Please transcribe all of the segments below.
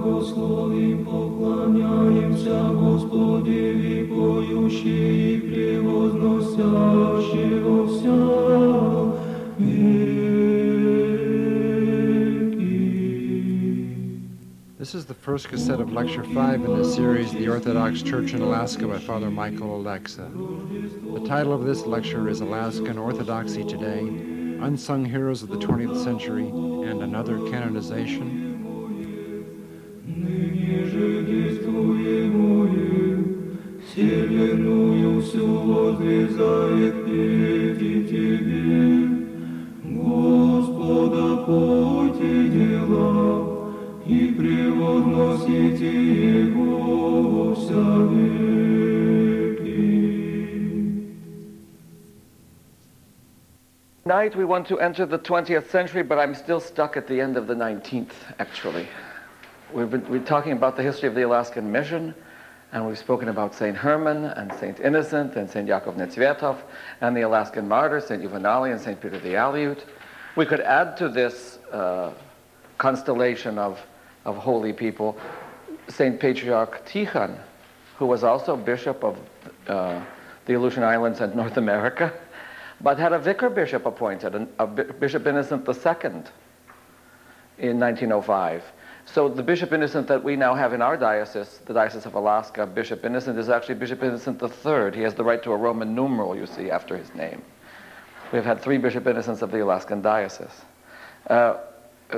благословим, поклоняемся Господи, и и превозносящего вся. This is the first cassette of Lecture 5 in the series The Orthodox Church in Alaska by Father Michael Oleksa. The title of this lecture is Alaskan Orthodoxy Today, Unsung Heroes of the 20th Century, and Another Canonization Tonight we want to enter the 20th century, but I'm still stuck at the end of the 19th, actually. We've been we're talking about the history of the Alaskan mission, and we've spoken about St. Herman and St. Innocent and St. Yakov Netsvetov and the Alaskan martyrs, St. Juvenali and St. Peter the Aleut. We could add to this uh, constellation of, of holy people St. Patriarch Tikhon, who was also bishop of uh, the Aleutian Islands and North America, but had a vicar bishop appointed, a Bishop Innocent II, in 1905. So the Bishop Innocent that we now have in our diocese, the Diocese of Alaska, Bishop Innocent is actually Bishop Innocent III. He has the right to a Roman numeral, you see, after his name. We've had three Bishop Innocents of the Alaskan Diocese. Uh,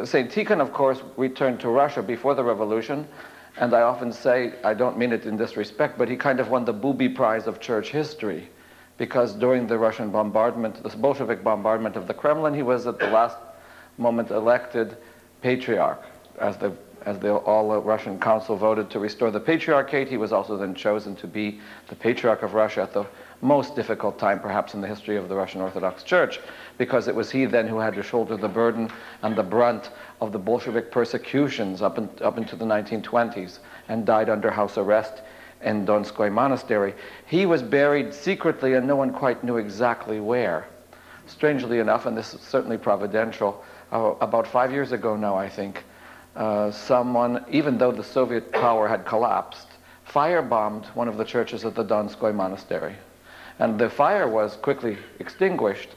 St. Tikhon, of course, returned to Russia before the revolution, and I often say, I don't mean it in this respect, but he kind of won the booby prize of church history, because during the Russian bombardment, the Bolshevik bombardment of the Kremlin, he was at the last moment elected patriarch. As the, as the all-Russian uh, council voted to restore the patriarchate, he was also then chosen to be the patriarch of Russia at the most difficult time, perhaps, in the history of the Russian Orthodox Church, because it was he then who had to shoulder the burden and the brunt of the Bolshevik persecutions up, in, up into the 1920s and died under house arrest in Donskoy Monastery. He was buried secretly, and no one quite knew exactly where. Strangely enough, and this is certainly providential, uh, about five years ago now, I think, uh, someone, even though the Soviet power had collapsed, firebombed one of the churches at the Donskoy Monastery. And the fire was quickly extinguished.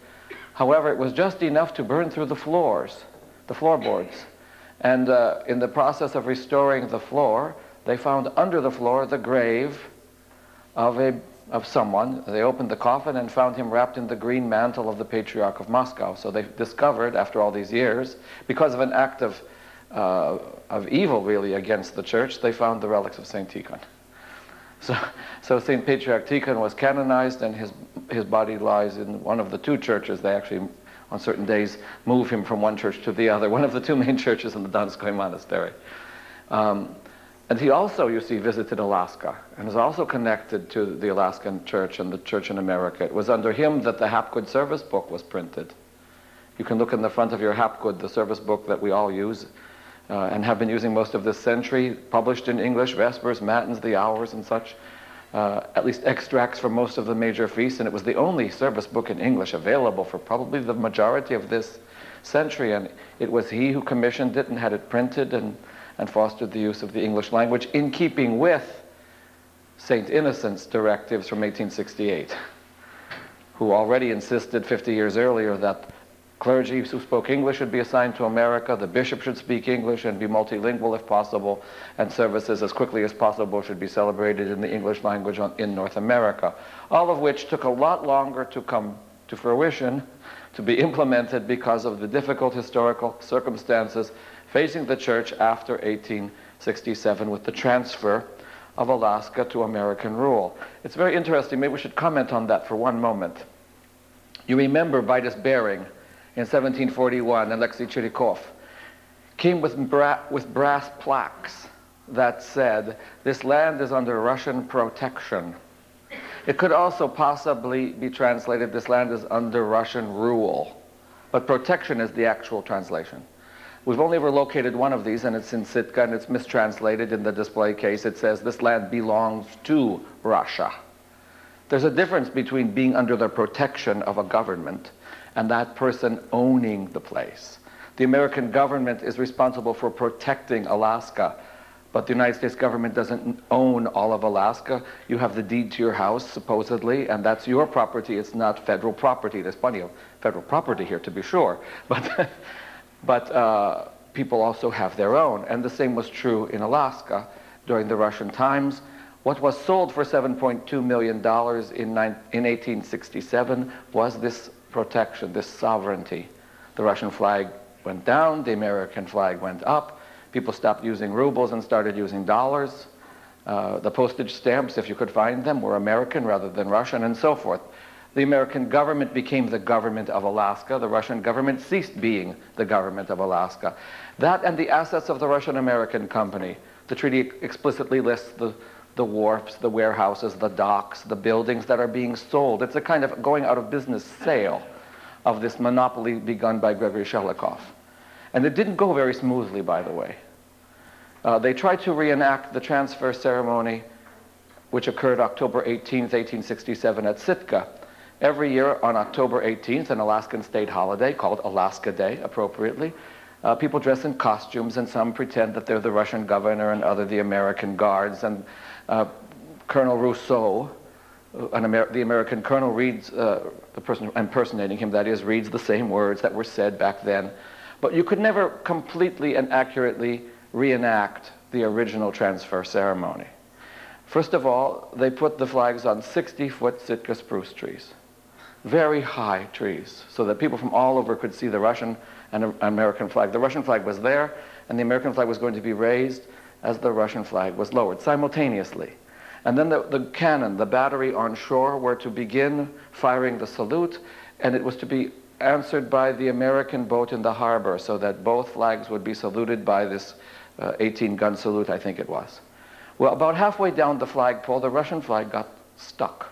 However, it was just enough to burn through the floors, the floorboards. And uh, in the process of restoring the floor, they found under the floor the grave of, a, of someone. They opened the coffin and found him wrapped in the green mantle of the Patriarch of Moscow. So they discovered, after all these years, because of an act of, uh, of evil, really, against the church, they found the relics of St. Tikhon. So, so St. Patriarch Tikhon was canonized, and his, his body lies in one of the two churches. They actually, on certain days, move him from one church to the other, one of the two main churches in the Donskoy Monastery. Um, and he also, you see, visited Alaska and is also connected to the Alaskan church and the church in America. It was under him that the Hapgood service book was printed. You can look in the front of your Hapgood, the service book that we all use uh, and have been using most of this century, published in English, Vespers, Matins, the Hours, and such. Uh, at least extracts from most of the major feasts, and it was the only service book in English available for probably the majority of this century. And it was he who commissioned it and had it printed and, and fostered the use of the English language in keeping with St. Innocent's directives from 1868, who already insisted 50 years earlier that clergy who spoke English should be assigned to America, the bishop should speak English and be multilingual if possible, and services as quickly as possible should be celebrated in the English language on, in North America. All of which took a lot longer to come to fruition, to be implemented because of the difficult historical circumstances facing the church after 1867 with the transfer of Alaska to American rule. It's very interesting. Maybe we should comment on that for one moment. You remember Vitus Bering in 1741, Alexei Chirikov, came with, bra- with brass plaques that said, this land is under Russian protection. It could also possibly be translated, this land is under Russian rule. But protection is the actual translation. We've only ever located one of these, and it's in Sitka, and it's mistranslated in the display case. It says, this land belongs to Russia. There's a difference between being under the protection of a government and that person owning the place. The American government is responsible for protecting Alaska but the United States government doesn't own all of Alaska. You have the deed to your house, supposedly, and that's your property. It's not federal property. There's plenty of federal property here, to be sure, but, but uh, people also have their own. And the same was true in Alaska during the Russian times. What was sold for $7.2 million in, in 1867 was this protection, this sovereignty. The Russian flag went down, the American flag went up, People stopped using rubles and started using dollars. Uh, the postage stamps, if you could find them, were American rather than Russian, and so forth. The American government became the government of Alaska. The Russian government ceased being the government of Alaska. That and the assets of the Russian American company. The treaty explicitly lists the, the wharfs, the warehouses, the docks, the buildings that are being sold. It's a kind of going out of business sale of this monopoly begun by Gregory Shelikoff. And it didn't go very smoothly, by the way. Uh, they tried to reenact the transfer ceremony which occurred October 18, 1867 at Sitka. Every year on October 18th, an Alaskan state holiday called Alaska Day, appropriately, uh, people dress in costumes and some pretend that they're the Russian governor and other the American guards. And uh, Colonel Rousseau, uh, Amer the American colonel, reads, uh, the person impersonating him, that is, reads the same words that were said back then. But you could never completely and accurately reenact the original transfer ceremony. First of all, they put the flags on 60-foot Sitka spruce trees, very high trees, so that people from all over could see the Russian and American flag. The Russian flag was there, and the American flag was going to be raised as the Russian flag was lowered simultaneously. And then the, the cannon, the battery on shore, were to begin firing the salute, and it was to be answered by the American boat in the harbor, so that both flags would be saluted by this uh, 18 gun salute, I think it was. Well, about halfway down the flagpole, the Russian flag got stuck.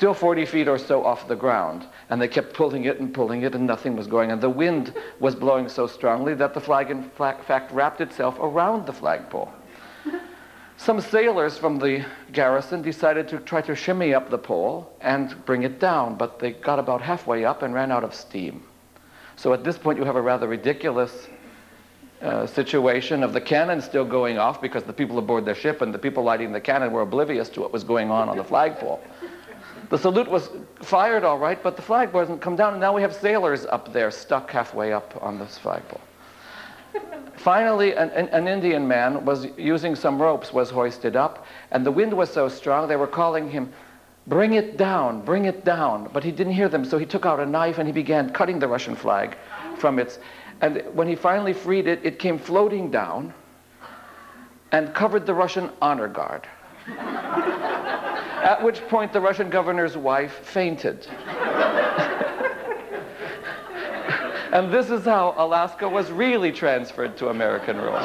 Still 40 feet or so off the ground. And they kept pulling it and pulling it, and nothing was going. And the wind was blowing so strongly that the flag, in fact, wrapped itself around the flagpole. Some sailors from the garrison decided to try to shimmy up the pole and bring it down, but they got about halfway up and ran out of steam. So at this point, you have a rather ridiculous uh, situation of the cannon still going off because the people aboard the ship and the people lighting the cannon were oblivious to what was going on on the flagpole. The salute was fired all right, but the flag wasn't come down, and now we have sailors up there stuck halfway up on this flagpole. Finally, an, an, an, Indian man was using some ropes, was hoisted up, and the wind was so strong they were calling him, Bring it down, bring it down. But he didn't hear them, so he took out a knife and he began cutting the Russian flag from its and when he finally freed it, it came floating down and covered the Russian honor guard. At which point the Russian governor's wife fainted. and this is how Alaska was really transferred to American rule.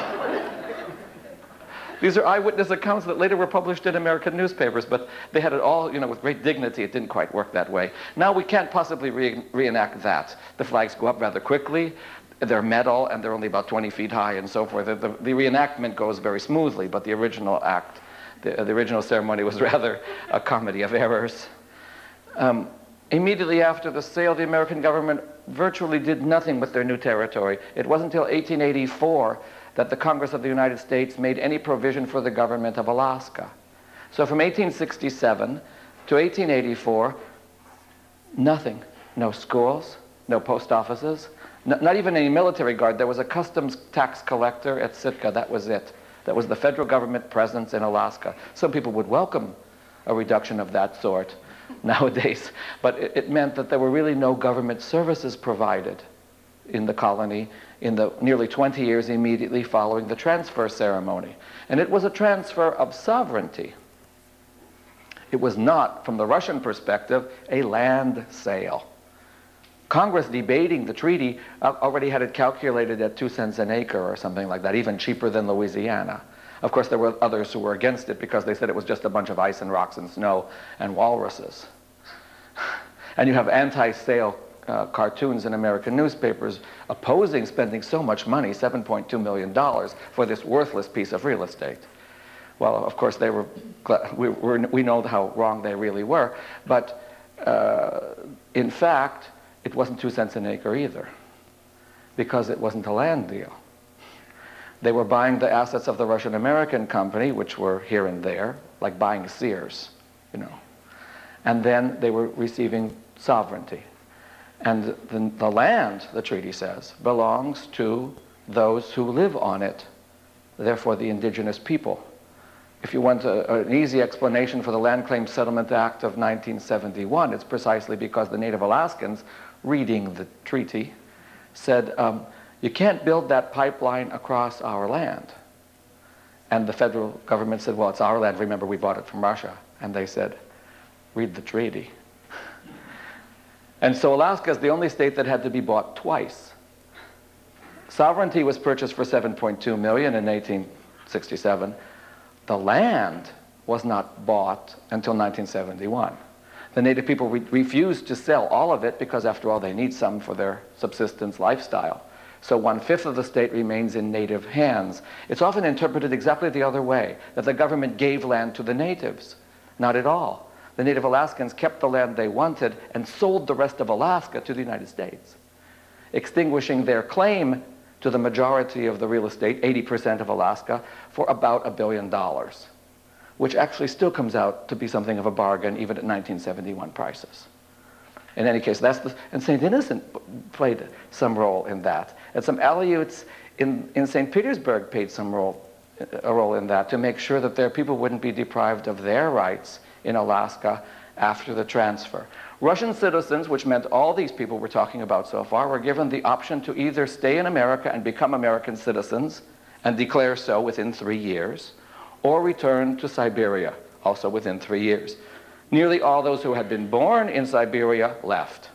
These are eyewitness accounts that later were published in American newspapers, but they had it all, you know, with great dignity. It didn't quite work that way. Now we can't possibly re reenact that. The flags go up rather quickly they're metal and they're only about 20 feet high and so forth. The, the, the reenactment goes very smoothly, but the original act, the, the, original ceremony was rather a comedy of errors. Um, immediately after the sale, the American government virtually did nothing with their new territory. It wasn't until 1884 that the Congress of the United States made any provision for the government of Alaska. So from 1867 to 1884, nothing. No schools, no post offices, not even any military guard. There was a customs tax collector at Sitka. That was it. That was the federal government presence in Alaska. Some people would welcome a reduction of that sort nowadays, but it, it meant that there were really no government services provided in the colony in the nearly 20 years immediately following the transfer ceremony. And it was a transfer of sovereignty. It was not, from the Russian perspective, a land sale. Congress debating the treaty already had it calculated at two cents an acre or something like that, even cheaper than Louisiana. Of course, there were others who were against it because they said it was just a bunch of ice and rocks and snow and walruses. And you have anti-sale uh, cartoons in American newspapers opposing spending so much money, $7.2 million, for this worthless piece of real estate. Well, of course, they were, we, we know how wrong they really were, but uh, in fact, it wasn't two cents an acre either, because it wasn't a land deal. They were buying the assets of the Russian American company, which were here and there, like buying Sears, you know. And then they were receiving sovereignty. And the, the land, the treaty says, belongs to those who live on it, therefore the indigenous people. If you want a, an easy explanation for the Land Claim Settlement Act of 1971, it's precisely because the Native Alaskans, reading the treaty, said, um, you can't build that pipeline across our land. And the federal government said, well, it's our land. Remember, we bought it from Russia. And they said, read the treaty. and so Alaska is the only state that had to be bought twice. Sovereignty was purchased for 7.2 million in 1867. The land was not bought until 1971. The native people re- refused to sell all of it because, after all, they need some for their subsistence lifestyle. So one fifth of the state remains in native hands. It's often interpreted exactly the other way that the government gave land to the natives. Not at all. The native Alaskans kept the land they wanted and sold the rest of Alaska to the United States, extinguishing their claim to the majority of the real estate, 80% of Alaska, for about a billion dollars, which actually still comes out to be something of a bargain even at 1971 prices. In any case, that's the, and St. Innocent played some role in that. And some Aleuts in, in St. Petersburg played some role, a role in that to make sure that their people wouldn't be deprived of their rights in Alaska after the transfer. Russian citizens, which meant all these people we're talking about so far, were given the option to either stay in America and become American citizens and declare so within three years, or return to Siberia, also within three years. Nearly all those who had been born in Siberia left.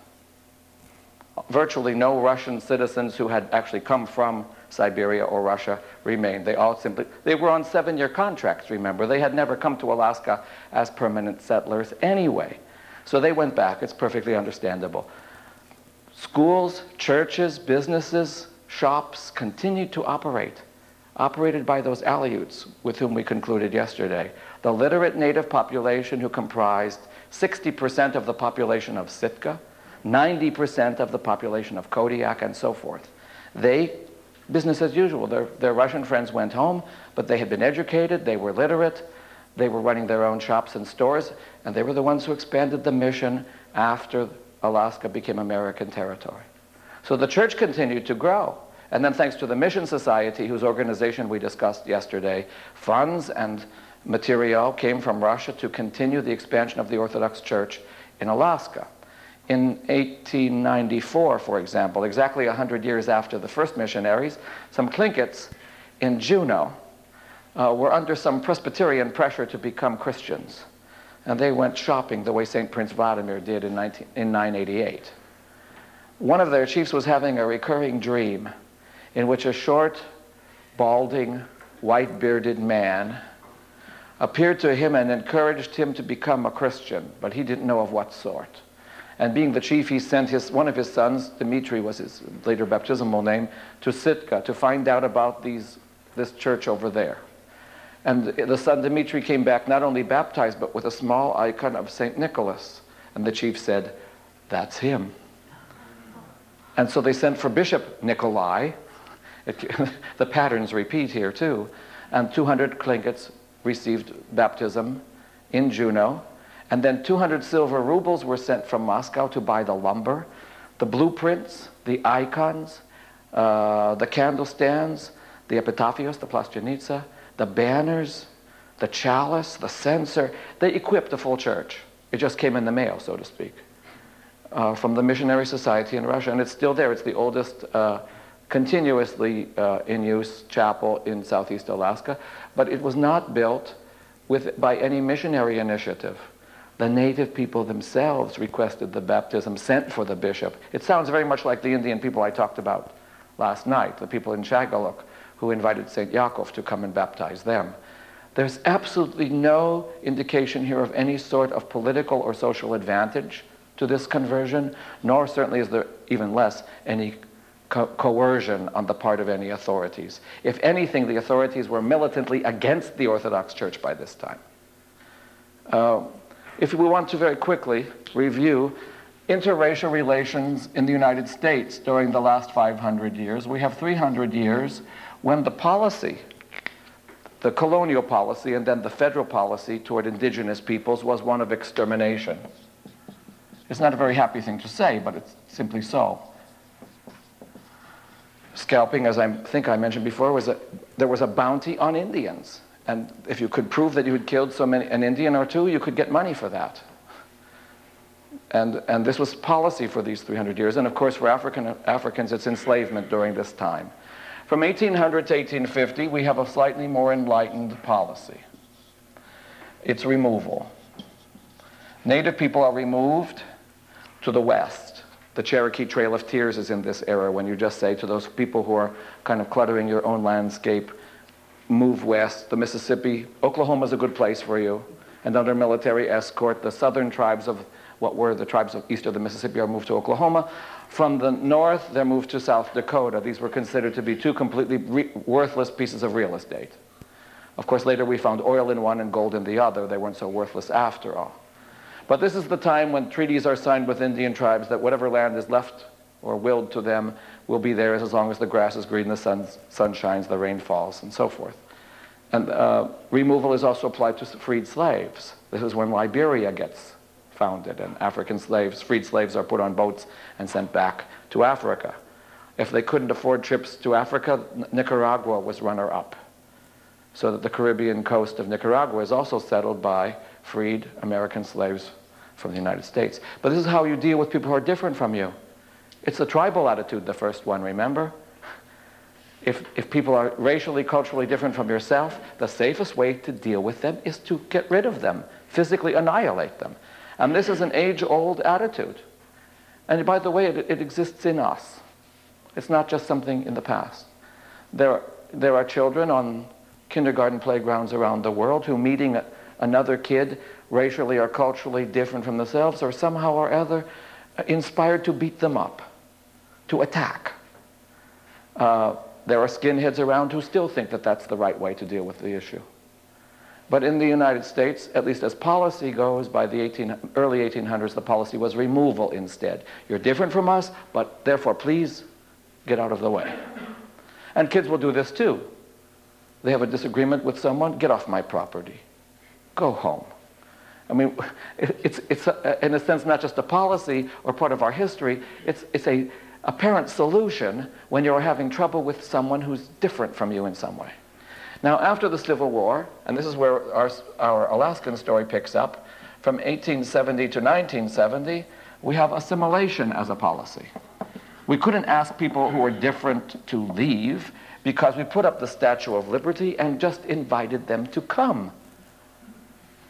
Virtually no Russian citizens who had actually come from Siberia or Russia remained. They all simply, they were on seven-year contracts, remember. They had never come to Alaska as permanent settlers anyway. So they went back. It's perfectly understandable. Schools, churches, businesses, shops continued to operate, operated by those Aleuts with whom we concluded yesterday. The literate native population who comprised 60% of the population of Sitka, 90% of the population of Kodiak, and so forth. They, business as usual, their, their Russian friends went home, but they had been educated, they were literate, they were running their own shops and stores, and they were the ones who expanded the mission after Alaska became American territory. So the church continued to grow. And then, thanks to the Mission Society, whose organization we discussed yesterday, funds and material came from Russia to continue the expansion of the Orthodox Church in Alaska. In 1894, for example, exactly 100 years after the first missionaries, some Tlingits in Juneau uh, were under some Presbyterian pressure to become Christians. And they went shopping the way St. Prince Vladimir did in, 19, in 988. One of their chiefs was having a recurring dream in which a short, balding, white bearded man appeared to him and encouraged him to become a Christian, but he didn't know of what sort. And being the chief, he sent his, one of his sons, Dmitri was his later baptismal name, to Sitka to find out about these, this church over there. And the son Dmitri came back not only baptized, but with a small icon of St. Nicholas. And the chief said, That's him. And so they sent for Bishop Nikolai. The patterns repeat here too. And 200 Tlingits received baptism in Juneau. And then 200 silver rubles were sent from Moscow to buy the lumber, the blueprints, the icons, uh, the candle stands, the epitaphios, the plastyanitsa, the banners, the chalice, the censer. They equipped the full church. It just came in the mail, so to speak, uh, from the Missionary Society in Russia. And it's still there. It's the oldest uh, continuously uh, in use chapel in southeast Alaska. But it was not built with, by any missionary initiative. The native people themselves requested the baptism, sent for the bishop. It sounds very much like the Indian people I talked about last night, the people in Shageluk who invited St. Yakov to come and baptize them. There's absolutely no indication here of any sort of political or social advantage to this conversion, nor certainly is there even less any co- coercion on the part of any authorities. If anything, the authorities were militantly against the Orthodox Church by this time. Uh, if we want to very quickly review interracial relations in the United States during the last 500 years, we have 300 years when the policy, the colonial policy and then the federal policy toward indigenous peoples was one of extermination. It's not a very happy thing to say, but it's simply so. Scalping, as I think I mentioned before, was a, there was a bounty on Indians. And if you could prove that you had killed so many, an Indian or two, you could get money for that. And, and this was policy for these 300 years. And of course, for African, Africans, it's enslavement during this time. From 1800 to 1850, we have a slightly more enlightened policy. It's removal. Native people are removed to the west. The Cherokee Trail of Tears is in this era when you just say to those people who are kind of cluttering your own landscape, move west. The Mississippi, Oklahoma is a good place for you. And under military escort, the southern tribes of what were the tribes of east of the Mississippi are moved to Oklahoma. From the north, they're moved to South Dakota. These were considered to be two completely re- worthless pieces of real estate. Of course, later we found oil in one and gold in the other. They weren't so worthless after all. But this is the time when treaties are signed with Indian tribes that whatever land is left or willed to them will be theirs as long as the grass is green, the sun, sun shines, the rain falls, and so forth. And uh, removal is also applied to freed slaves. This is when Liberia gets founded, and African slaves, freed slaves, are put on boats and sent back to Africa. If they couldn't afford trips to Africa, Nicaragua was runner up. So that the Caribbean coast of Nicaragua is also settled by freed American slaves from the United States. But this is how you deal with people who are different from you. It's a tribal attitude, the first one, remember? If, if people are racially, culturally different from yourself, the safest way to deal with them is to get rid of them, physically annihilate them. And this is an age old attitude. And by the way, it, it, exists in us. It's not just something in the past. There, there are children on kindergarten playgrounds around the world who, meeting another kid racially or culturally different from themselves, or somehow or other inspired to beat them up, to attack. Uh, there are skinheads around who still think that that's the right way to deal with the issue. But in the United States, at least as policy goes, by the 18, early 1800s, the policy was removal instead. You're different from us, but therefore, please get out of the way. And kids will do this too. They have a disagreement with someone, get off my property. Go home. I mean, it's, it's a, in a sense not just a policy or part of our history, it's, it's a apparent solution when you're having trouble with someone who's different from you in some way. Now, after the Civil War, and this is where our, our Alaskan story picks up, from 1870 to 1970, we have assimilation as a policy. We couldn't ask people who were different to leave because we put up the Statue of Liberty and just invited them to come.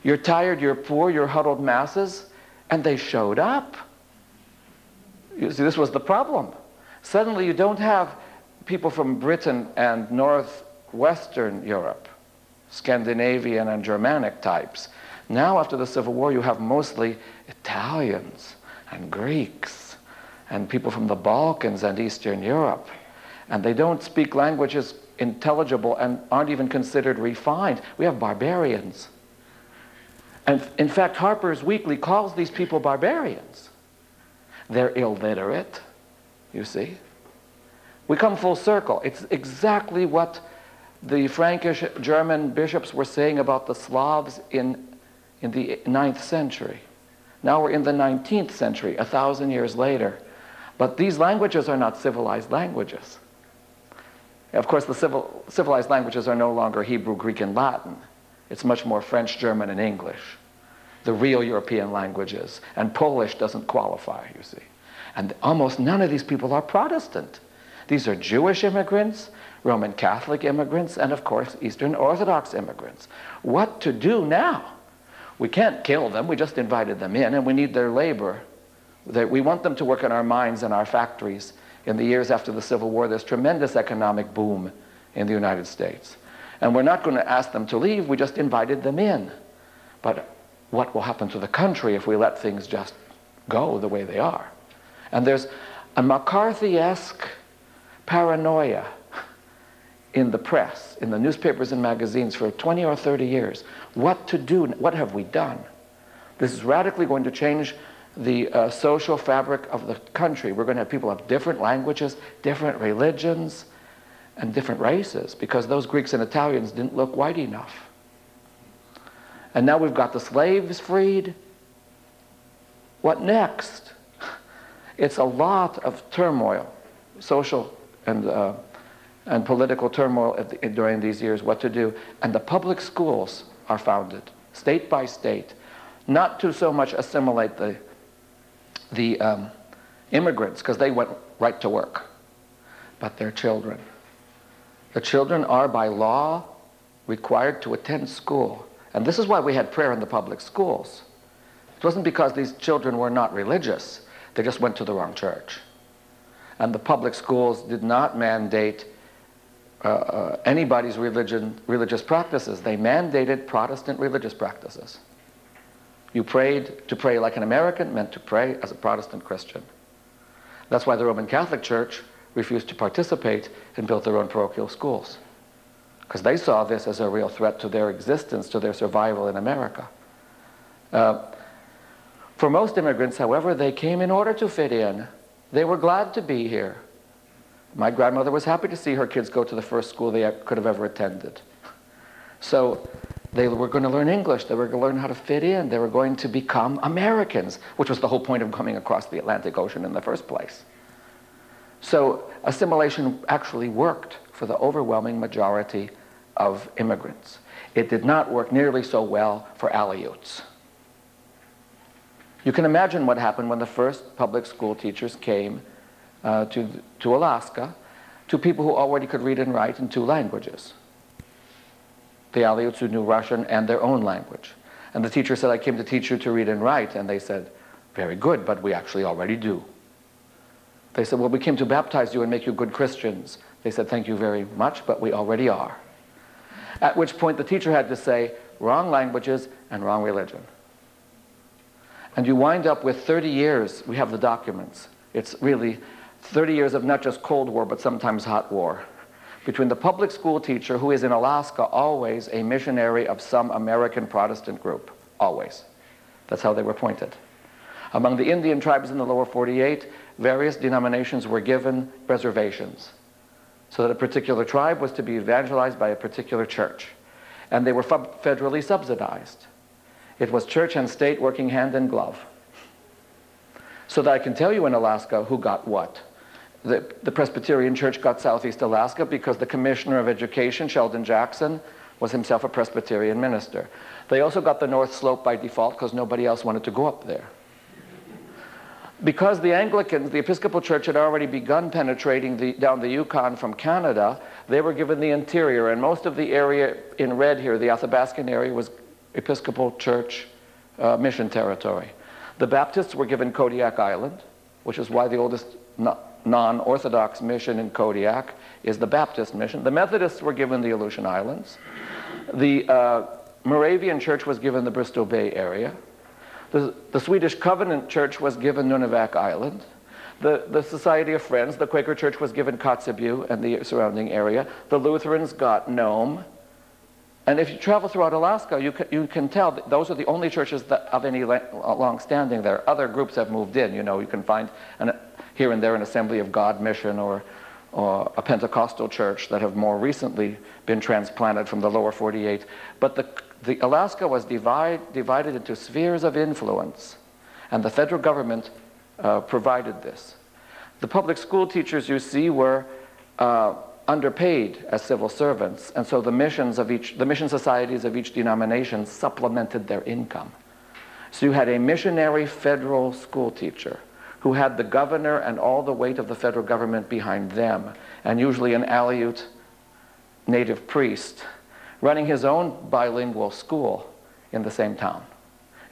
You're tired, you're poor, you're huddled masses, and they showed up. You see, this was the problem. Suddenly, you don't have people from Britain and Northwestern Europe, Scandinavian and Germanic types. Now, after the Civil War, you have mostly Italians and Greeks and people from the Balkans and Eastern Europe. And they don't speak languages intelligible and aren't even considered refined. We have barbarians. And in fact, Harper's Weekly calls these people barbarians. They're illiterate, you see. We come full circle. It's exactly what the Frankish German bishops were saying about the Slavs in, in the 9th century. Now we're in the 19th century, a thousand years later. But these languages are not civilized languages. Of course, the civil, civilized languages are no longer Hebrew, Greek, and Latin. It's much more French, German, and English, the real European languages. And Polish doesn't qualify, you see. And almost none of these people are Protestant. These are Jewish immigrants Roman Catholic immigrants, and of course, Eastern Orthodox immigrants. What to do now? We can't kill them, we just invited them in, and we need their labor. We want them to work in our mines and our factories. In the years after the Civil War, there's tremendous economic boom in the United States. And we're not going to ask them to leave, we just invited them in. But what will happen to the country if we let things just go the way they are? And there's a McCarthy esque paranoia in the press, in the newspapers and magazines for 20 or 30 years. What to do? What have we done? This is radically going to change the uh, social fabric of the country. We're going to have people of different languages, different religions, and different races because those Greeks and Italians didn't look white enough. And now we've got the slaves freed. What next? It's a lot of turmoil, social and, uh, and political turmoil the, during these years, what to do. And the public schools are founded, state by state, not to so much assimilate the, the um, immigrants, because they went right to work, but their children. The children are by law required to attend school. And this is why we had prayer in the public schools. It wasn't because these children were not religious, they just went to the wrong church. And the public schools did not mandate uh, uh, anybody's religion, religious practices. They mandated Protestant religious practices. You prayed to pray like an American, meant to pray as a Protestant Christian. That's why the Roman Catholic Church refused to participate and built their own parochial schools. Because they saw this as a real threat to their existence, to their survival in America. Uh, for most immigrants, however, they came in order to fit in. They were glad to be here. My grandmother was happy to see her kids go to the first school they could have ever attended. So they were going to learn English. They were going to learn how to fit in. They were going to become Americans, which was the whole point of coming across the Atlantic Ocean in the first place. So assimilation actually worked for the overwhelming majority of immigrants. It did not work nearly so well for Aleuts. You can imagine what happened when the first public school teachers came uh, to, to Alaska to people who already could read and write in two languages. The Aleuts who knew Russian and their own language. And the teacher said, I came to teach you to read and write. And they said, very good, but we actually already do. They said, well, we came to baptize you and make you good Christians. They said, thank you very much, but we already are. At which point the teacher had to say, wrong languages and wrong religion. And you wind up with 30 years, we have the documents. It's really 30 years of not just Cold War, but sometimes hot war. Between the public school teacher, who is in Alaska always a missionary of some American Protestant group, always. That's how they were appointed. Among the Indian tribes in the lower 48, various denominations were given reservations so that a particular tribe was to be evangelized by a particular church. And they were federally subsidized. It was church and state working hand in glove. So that I can tell you in Alaska who got what. The, the Presbyterian Church got Southeast Alaska because the Commissioner of Education, Sheldon Jackson, was himself a Presbyterian minister. They also got the North Slope by default because nobody else wanted to go up there. Because the Anglicans, the Episcopal Church, had already begun penetrating the, down the Yukon from Canada, they were given the interior, and most of the area in red here, the Athabascan area, was Episcopal Church uh, mission territory. The Baptists were given Kodiak Island, which is why the oldest non Orthodox mission in Kodiak is the Baptist mission. The Methodists were given the Aleutian Islands. The uh, Moravian Church was given the Bristol Bay area. The, the Swedish Covenant Church was given Nunivak Island. The, the Society of Friends, the Quaker Church was given Kotzebue and the surrounding area. The Lutherans got Nome. And if you travel throughout Alaska, you can, you can tell those are the only churches that of any long standing there. Other groups have moved in. You know, you can find an, here and there an Assembly of God mission or, or a Pentecostal church that have more recently been transplanted from the lower 48. But the, the Alaska was divide, divided into spheres of influence, and the federal government uh, provided this. The public school teachers you see were uh, underpaid as civil servants, and so the missions of each, the mission societies of each denomination supplemented their income. So you had a missionary federal school teacher who had the governor and all the weight of the federal government behind them, and usually an Aleut native priest running his own bilingual school in the same town.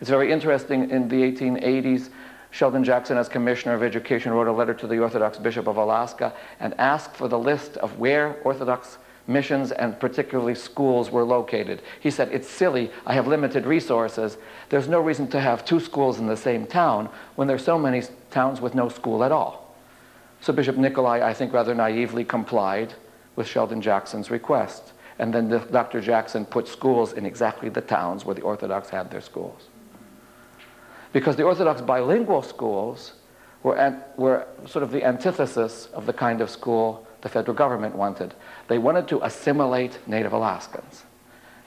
It's very interesting in the 1880s, Sheldon Jackson, as Commissioner of Education, wrote a letter to the Orthodox Bishop of Alaska and asked for the list of where Orthodox missions and particularly schools were located. He said, It's silly, I have limited resources. There's no reason to have two schools in the same town when there's so many towns with no school at all. So Bishop Nikolai, I think, rather naively complied with Sheldon Jackson's request. And then the, Dr. Jackson put schools in exactly the towns where the Orthodox had their schools. Because the Orthodox bilingual schools were, were sort of the antithesis of the kind of school the federal government wanted. They wanted to assimilate Native Alaskans.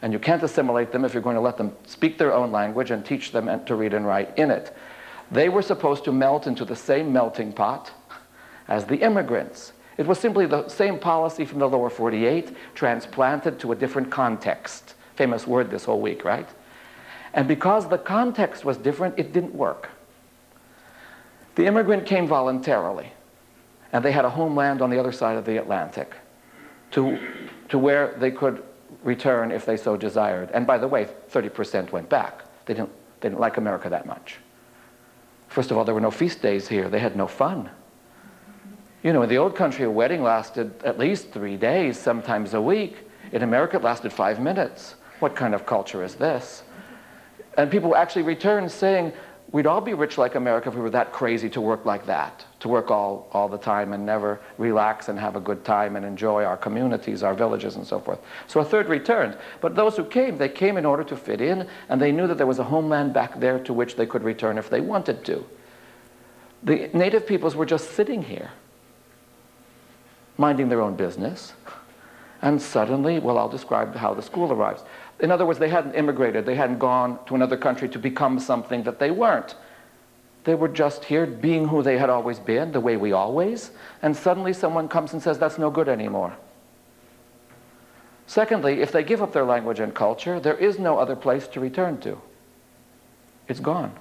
And you can't assimilate them if you're going to let them speak their own language and teach them to read and write in it. They were supposed to melt into the same melting pot as the immigrants. It was simply the same policy from the lower 48 transplanted to a different context. Famous word this whole week, right? And because the context was different, it didn't work. The immigrant came voluntarily, and they had a homeland on the other side of the Atlantic to, to where they could return if they so desired. And by the way, 30% went back. They didn't, they didn't like America that much. First of all, there were no feast days here. They had no fun. You know, in the old country, a wedding lasted at least three days, sometimes a week. In America, it lasted five minutes. What kind of culture is this? And people actually returned saying, we'd all be rich like America if we were that crazy to work like that, to work all, all the time and never relax and have a good time and enjoy our communities, our villages, and so forth. So a third returned. But those who came, they came in order to fit in, and they knew that there was a homeland back there to which they could return if they wanted to. The native peoples were just sitting here, minding their own business. And suddenly, well, I'll describe how the school arrives. In other words, they hadn't immigrated, they hadn't gone to another country to become something that they weren't. They were just here being who they had always been, the way we always, and suddenly someone comes and says, that's no good anymore. Secondly, if they give up their language and culture, there is no other place to return to. It's gone.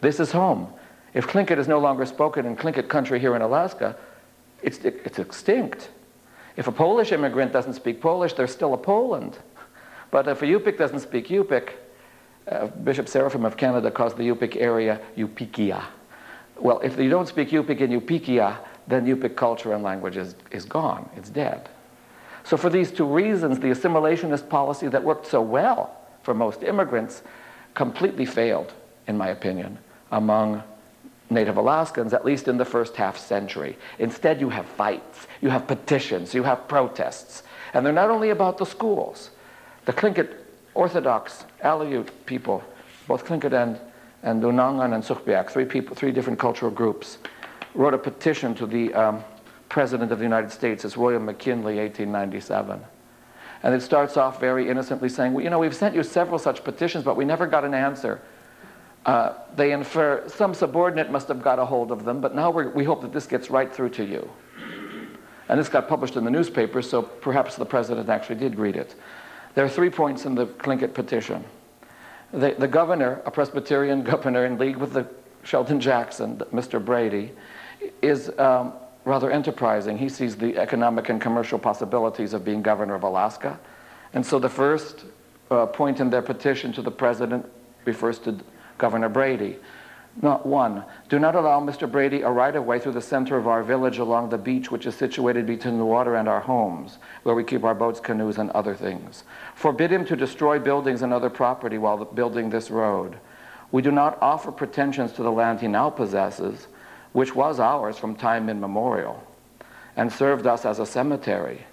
This is home. If Tlingit is no longer spoken in Tlingit country here in Alaska, it's, it's extinct. If a Polish immigrant doesn't speak Polish, there's still a Poland. But if a Yupik doesn't speak Yupik, uh, Bishop Seraphim of Canada calls the Yupik area Yupikia. Well, if you don't speak Yupik in Yupikia, then Yupik culture and language is, is gone. It's dead. So for these two reasons, the assimilationist policy that worked so well for most immigrants completely failed, in my opinion, among Native Alaskans, at least in the first half century. Instead, you have fights, you have petitions, you have protests. And they're not only about the schools. The Tlingit Orthodox Aleut people, both Tlingit and, and Unangan and Sugpiaq, three, people, three different cultural groups, wrote a petition to the um, President of the United States, it's William McKinley, 1897. And it starts off very innocently saying, well, you know, we've sent you several such petitions, but we never got an answer. Uh, they infer some subordinate must have got a hold of them, but now we hope that this gets right through to you. And this got published in the newspaper, so perhaps the president actually did read it. There are three points in the Tlingit petition. The, the governor, a Presbyterian governor in league with the Sheldon Jackson, Mr. Brady, is um, rather enterprising. He sees the economic and commercial possibilities of being governor of Alaska. And so the first uh, point in their petition to the president refers to Governor Brady. Not one. Do not allow Mr. Brady a right of way through the center of our village along the beach, which is situated between the water and our homes, where we keep our boats, canoes, and other things. Forbid him to destroy buildings and other property while building this road. We do not offer pretensions to the land he now possesses, which was ours from time immemorial, and served us as a cemetery.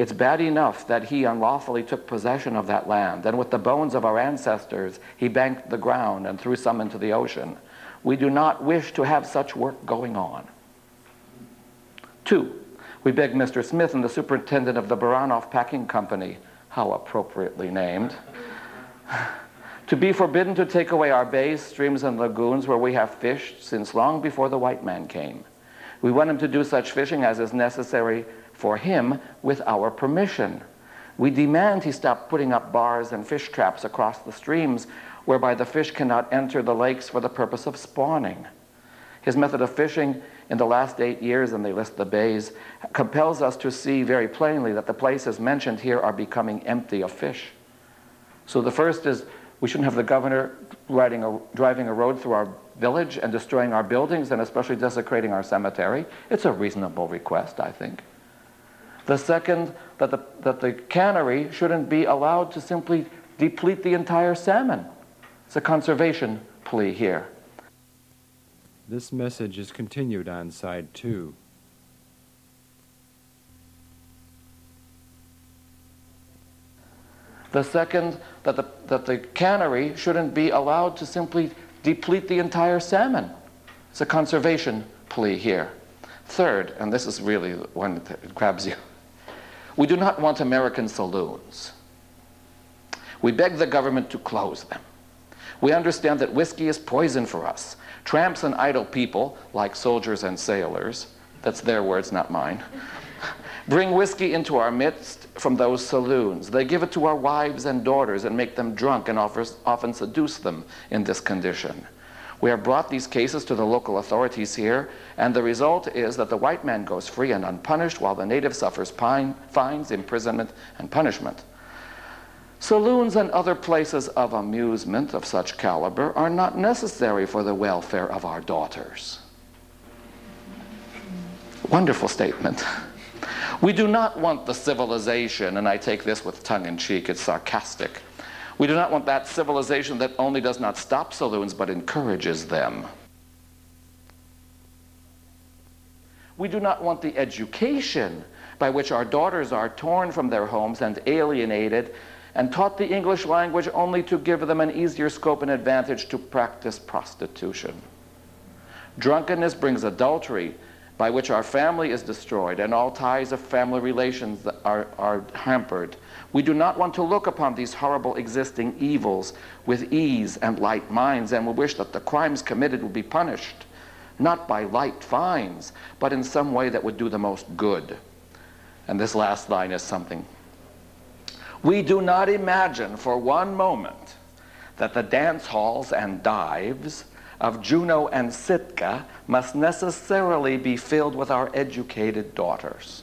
It's bad enough that he unlawfully took possession of that land, and with the bones of our ancestors, he banked the ground and threw some into the ocean. We do not wish to have such work going on. Two, we beg Mr. Smith and the superintendent of the Baranof Packing Company, how appropriately named, to be forbidden to take away our bays, streams, and lagoons where we have fished since long before the white man came. We want him to do such fishing as is necessary for him with our permission. We demand he stop putting up bars and fish traps across the streams whereby the fish cannot enter the lakes for the purpose of spawning. His method of fishing in the last eight years, and they list the bays, compels us to see very plainly that the places mentioned here are becoming empty of fish. So the first is we shouldn't have the governor riding a, driving a road through our village and destroying our buildings and especially desecrating our cemetery. It's a reasonable request, I think. The second, that the, that the cannery shouldn't be allowed to simply deplete the entire salmon. It's a conservation plea here. This message is continued on side two. The second, that the, that the cannery shouldn't be allowed to simply deplete the entire salmon. It's a conservation plea here. Third, and this is really one that grabs you, we do not want American saloons. We beg the government to close them. We understand that whiskey is poison for us. Tramps and idle people, like soldiers and sailors, that's their words, not mine, bring whiskey into our midst from those saloons. They give it to our wives and daughters and make them drunk and often seduce them in this condition. We have brought these cases to the local authorities here, and the result is that the white man goes free and unpunished while the native suffers pine, fines, imprisonment, and punishment. Saloons and other places of amusement of such caliber are not necessary for the welfare of our daughters. Wonderful statement. We do not want the civilization, and I take this with tongue in cheek, it's sarcastic. We do not want that civilization that only does not stop saloons but encourages them. We do not want the education by which our daughters are torn from their homes and alienated and taught the English language only to give them an easier scope and advantage to practice prostitution. Drunkenness brings adultery, by which our family is destroyed and all ties of family relations are, are hampered. We do not want to look upon these horrible existing evils with ease and light minds, and we wish that the crimes committed would be punished, not by light fines, but in some way that would do the most good. And this last line is something we do not imagine for one moment that the dance halls and dives of Juneau and Sitka must necessarily be filled with our educated daughters.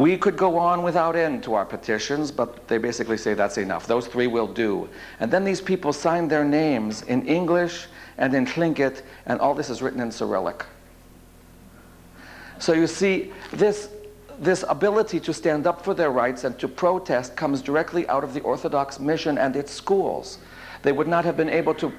We could go on without end to our petitions, but they basically say that's enough. Those three will do. And then these people sign their names in English and in Tlingit, and all this is written in Cyrillic. So you see, this this ability to stand up for their rights and to protest comes directly out of the Orthodox mission and its schools. They would not have been able to,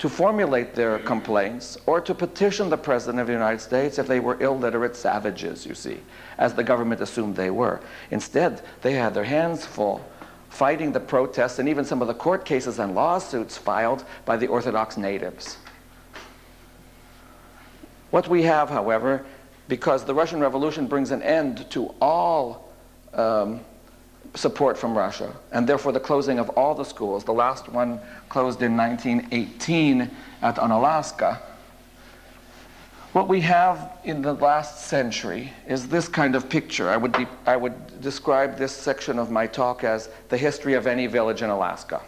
to formulate their complaints or to petition the President of the United States if they were illiterate savages, you see, as the government assumed they were. Instead, they had their hands full fighting the protests and even some of the court cases and lawsuits filed by the Orthodox natives. What we have, however, because the Russian Revolution brings an end to all um, support from Russia, and therefore the closing of all the schools. The last one closed in 1918 at Unalaska. What we have in the last century is this kind of picture. I would, de- I would describe this section of my talk as the history of any village in Alaska.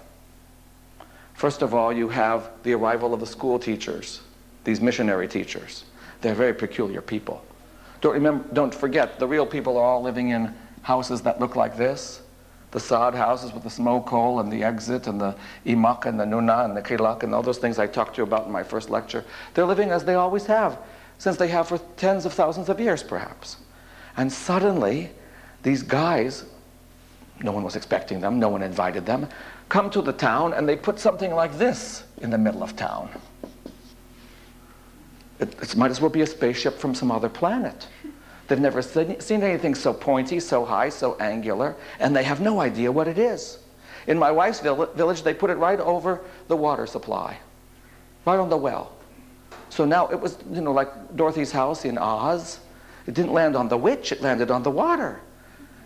First of all, you have the arrival of the school teachers, these missionary teachers. They're very peculiar people. Don't, remember, don't forget, the real people are all living in houses that look like this. The sod houses with the smoke hole and the exit and the imak and the nuna and the kilak and all those things I talked to you about in my first lecture. They're living as they always have, since they have for tens of thousands of years, perhaps. And suddenly, these guys, no one was expecting them, no one invited them, come to the town and they put something like this in the middle of town. It, it might as well be a spaceship from some other planet. They've never seen, anything so pointy, so high, so angular, and they have no idea what it is. In my wife's village, they put it right over the water supply, right on the well. So now it was, you know, like Dorothy's house in Oz. It didn't land on the witch, it landed on the water.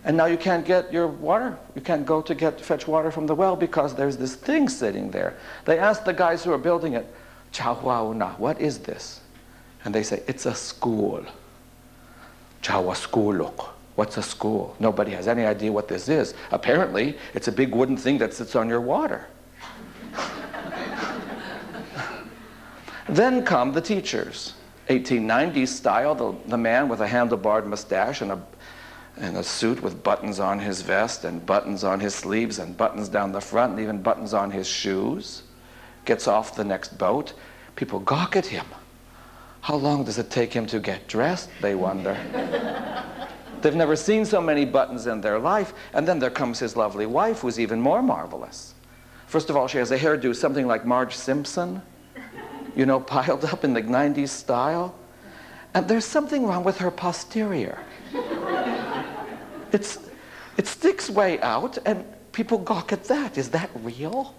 And now you can't get your water, you can't go to get fetch water from the well because there's this thing sitting there. They asked the guys who are building it, Chahuauna, what is this? And they say, it's a school. Chawa school. What's a school? Nobody has any idea what this is. Apparently, it's a big wooden thing that sits on your water. then come the teachers. 1890s style, the, the man with a handlebarred mustache and a, and a suit with buttons on his vest and buttons on his sleeves and buttons down the front and even buttons on his shoes gets off the next boat. People gawk at him. How long does it take him to get dressed, they wonder. They've never seen so many buttons in their life. And then there comes his lovely wife, who's even more marvelous. First of all, she has a hairdo something like Marge Simpson, you know, piled up in the 90s style. And there's something wrong with her posterior. It's, it sticks way out, and people gawk at that. Is that real?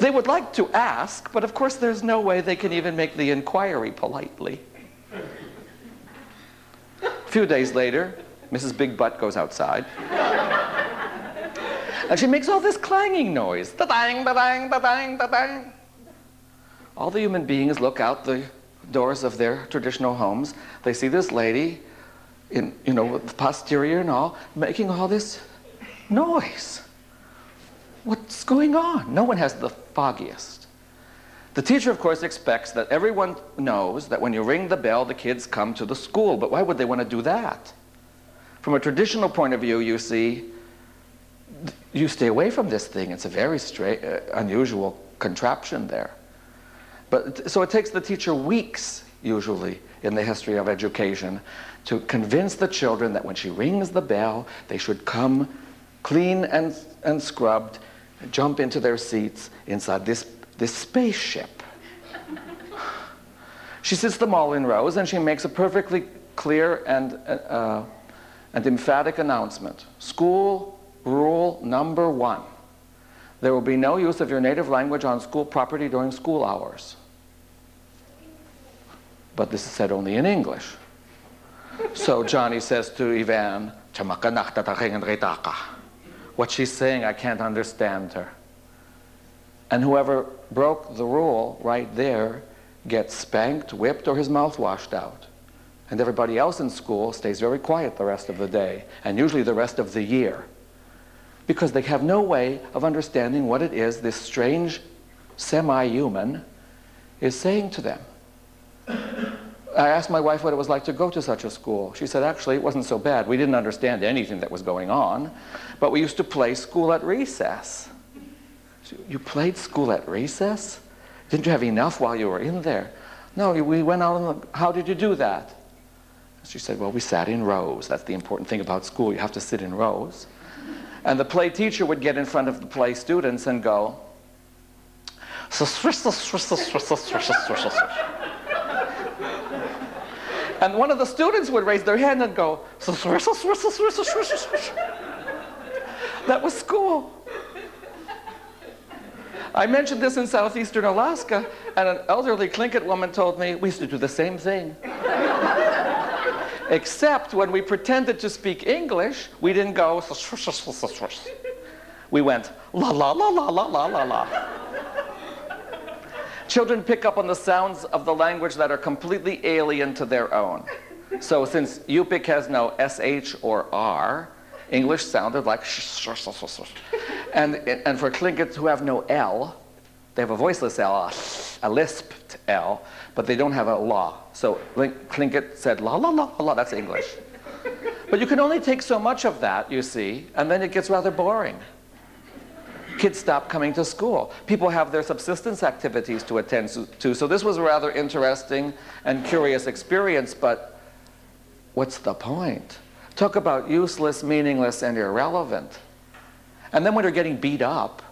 They would like to ask, but of course there's no way they can even make the inquiry politely. A few days later, Mrs. Big Butt goes outside. and she makes all this clanging noise. Da-dang, da-dang, da-dang, da-dang. All the human beings look out the doors of their traditional homes. They see this lady in, you know, with the posterior and all, making all this noise. What's going on? No one has the foggiest. The teacher, of course, expects that everyone knows that when you ring the bell, the kids come to the school. But why would they want to do that? From a traditional point of view, you see, you stay away from this thing. It's a very straight, uh, unusual contraption there. But so it takes the teacher weeks, usually, in the history of education, to convince the children that when she rings the bell, they should come clean and, and scrubbed, jump into their seats inside this, this spaceship. She sits them all in rows and she makes a perfectly clear and, uh, and emphatic announcement. School rule number one. There will be no use of your native language on school property during school hours. But this is said only in English. So Johnny says to Ivan, what she's saying, I can't understand her. And whoever broke the rule right there gets spanked, whipped, or his mouth washed out. And everybody else in school stays very quiet the rest of the day, and usually the rest of the year. Because they have no way of understanding what it is this strange semi human is saying to them. I asked my wife what it was like to go to such a school. She said, actually, it wasn't so bad. We didn't understand anything that was going on, but we used to play school at recess. You played school at recess? Didn't you have enough while you were in there? No, we went out on the, how did you do that? She said, well, we sat in rows. That's the important thing about school. You have to sit in rows. And the play teacher would get in front of the play students and go, and one of the students would raise their hand and go, that was school. I mentioned this in southeastern Alaska, and an elderly Tlingit woman told me we used to do the same thing. Except when we pretended to speak English, we didn't go, we went la la la la la la la la. Children pick up on the sounds of the language that are completely alien to their own. So since Yupik has no SH or R, English sounded like and, and for Tlingits who have no L, they have a voiceless L, a lisped L, but they don't have a la. So Tlingit said la la la la, that's English. But you can only take so much of that, you see, and then it gets rather boring kids stop coming to school. People have their subsistence activities to attend to. So this was a rather interesting and curious experience, but what's the point? Talk about useless, meaningless, and irrelevant. And then when you're getting beat up,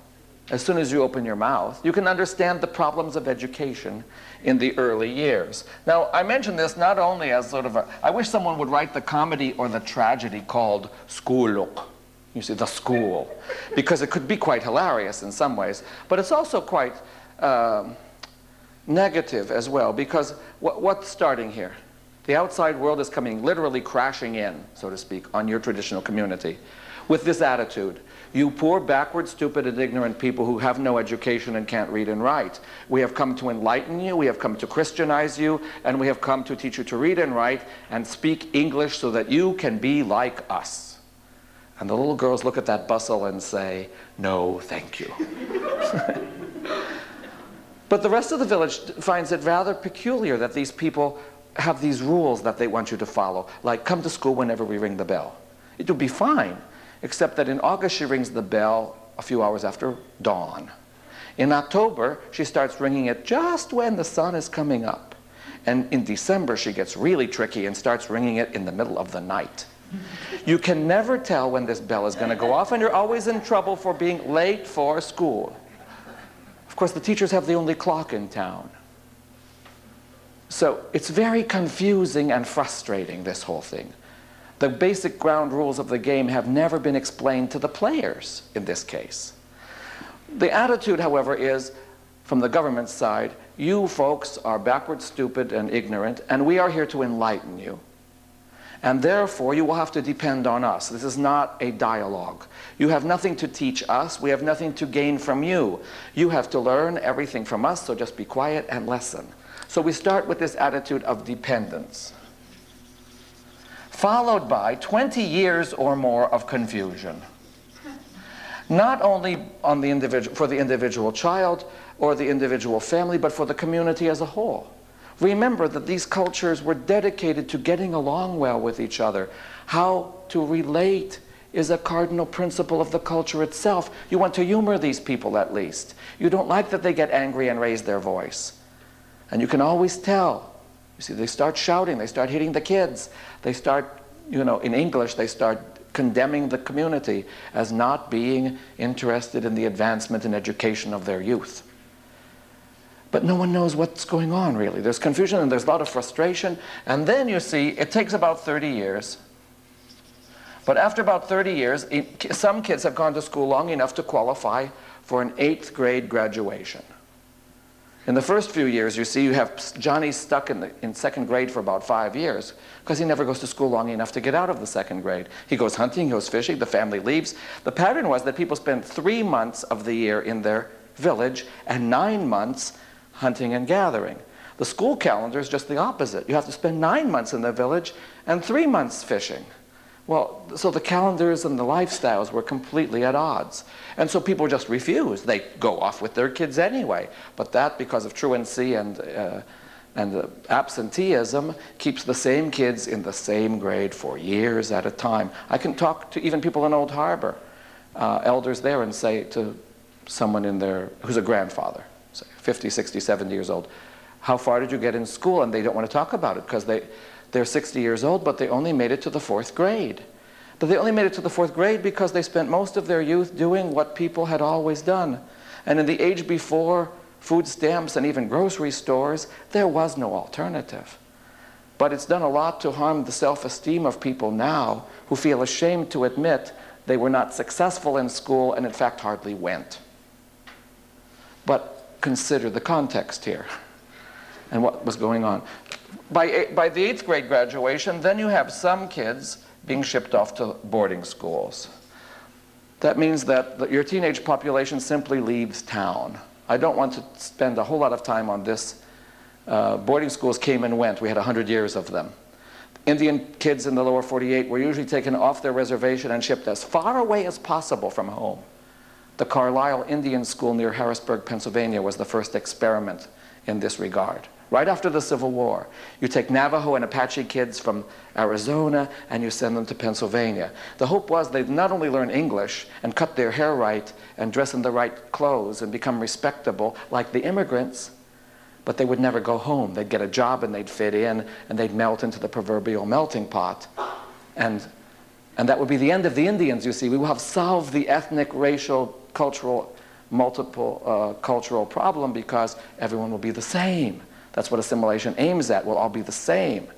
as soon as you open your mouth, you can understand the problems of education in the early years. Now, I mention this not only as sort of a, I wish someone would write the comedy or the tragedy called Schooluk you see, the school, because it could be quite hilarious in some ways, but it's also quite um, negative as well, because what, what's starting here? The outside world is coming literally crashing in, so to speak, on your traditional community with this attitude. You poor, backward, stupid, and ignorant people who have no education and can't read and write. We have come to enlighten you, we have come to Christianize you, and we have come to teach you to read and write and speak English so that you can be like us. And the little girls look at that bustle and say, No, thank you. but the rest of the village finds it rather peculiar that these people have these rules that they want you to follow, like come to school whenever we ring the bell. It would be fine, except that in August she rings the bell a few hours after dawn. In October, she starts ringing it just when the sun is coming up. And in December, she gets really tricky and starts ringing it in the middle of the night. You can never tell when this bell is going to go off, and you're always in trouble for being late for school. Of course, the teachers have the only clock in town. So it's very confusing and frustrating, this whole thing. The basic ground rules of the game have never been explained to the players in this case. The attitude, however, is from the government side, you folks are backward, stupid, and ignorant, and we are here to enlighten you. And therefore, you will have to depend on us. This is not a dialogue. You have nothing to teach us. We have nothing to gain from you. You have to learn everything from us, so just be quiet and listen. So we start with this attitude of dependence, followed by 20 years or more of confusion. Not only on the individual, for the individual child or the individual family, but for the community as a whole. Remember that these cultures were dedicated to getting along well with each other. How to relate is a cardinal principle of the culture itself. You want to humor these people at least. You don't like that they get angry and raise their voice. And you can always tell. You see, they start shouting, they start hitting the kids, they start, you know, in English, they start condemning the community as not being interested in the advancement and education of their youth. But no one knows what's going on, really. There's confusion and there's a lot of frustration. And then you see, it takes about 30 years. But after about 30 years, some kids have gone to school long enough to qualify for an eighth grade graduation. In the first few years, you see, you have Johnny stuck in, the, in second grade for about five years because he never goes to school long enough to get out of the second grade. He goes hunting, he goes fishing, the family leaves. The pattern was that people spent three months of the year in their village and nine months hunting and gathering. The school calendar is just the opposite. You have to spend nine months in the village and three months fishing. Well, so the calendars and the lifestyles were completely at odds. And so people just refuse. They go off with their kids anyway. But that, because of truancy and, uh, and uh, absenteeism, keeps the same kids in the same grade for years at a time. I can talk to even people in Old Harbor, uh, elders there, and say to someone in there who's a grandfather, 50, 60, 70 years old, how far did you get in school? And they don't want to talk about it because they, they're 60 years old, but they only made it to the fourth grade. But they only made it to the fourth grade because they spent most of their youth doing what people had always done. And in the age before food stamps and even grocery stores, there was no alternative. But it's done a lot to harm the self esteem of people now who feel ashamed to admit they were not successful in school and, in fact, hardly went. Consider the context here and what was going on by, by the eighth grade graduation, then you have some kids being shipped off to boarding schools. That means that your teenage population simply leaves town. I don't want to spend a whole lot of time on this. Uh, boarding schools came and went. We had 100 years of them. Indian kids in the lower 48 were usually taken off their reservation and shipped as far away as possible from home. The Carlisle Indian School near Harrisburg, Pennsylvania was the first experiment in this regard right after the Civil War. You take Navajo and Apache kids from Arizona and you send them to Pennsylvania. The hope was they'd not only learn English and cut their hair right and dress in the right clothes and become respectable like the immigrants, but they would never go home. They'd get a job and they'd fit in and they'd melt into the proverbial melting pot. And, and that would be the end of the Indians, you see. We will have solved the ethnic, racial, cultural, multiple uh, cultural problem because everyone will be the same. That's what assimilation aims at. We'll all be the same.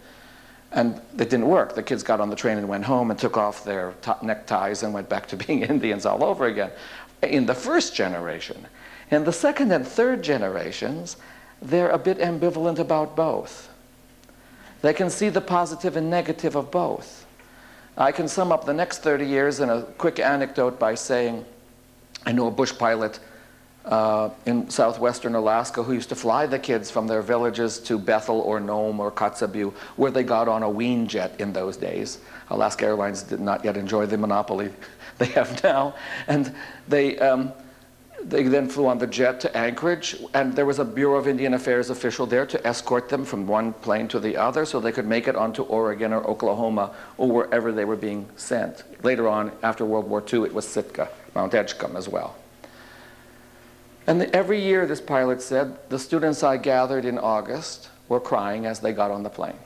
And it didn't work. The kids got on the train and went home and took off their neckties and went back to being Indians all over again. In the first generation. In the second and third generations, they're a bit ambivalent about both. They can see the positive and negative of both. I can sum up the next 30 years in a quick anecdote by saying I know a bush pilot uh, in southwestern Alaska who used to fly the kids from their villages to Bethel or Nome or Kotzebue, where they got on a Wien jet in those days. Alaska Airlines did not yet enjoy the monopoly they have now. And they, um, they then flew on the jet to Anchorage, and there was a Bureau of Indian Affairs official there to escort them from one plane to the other so they could make it onto Oregon or Oklahoma or wherever they were being sent. Later on, after World War II, it was Sitka, Mount Edgecumbe as well. And the, every year, this pilot said, the students I gathered in August were crying as they got on the plane.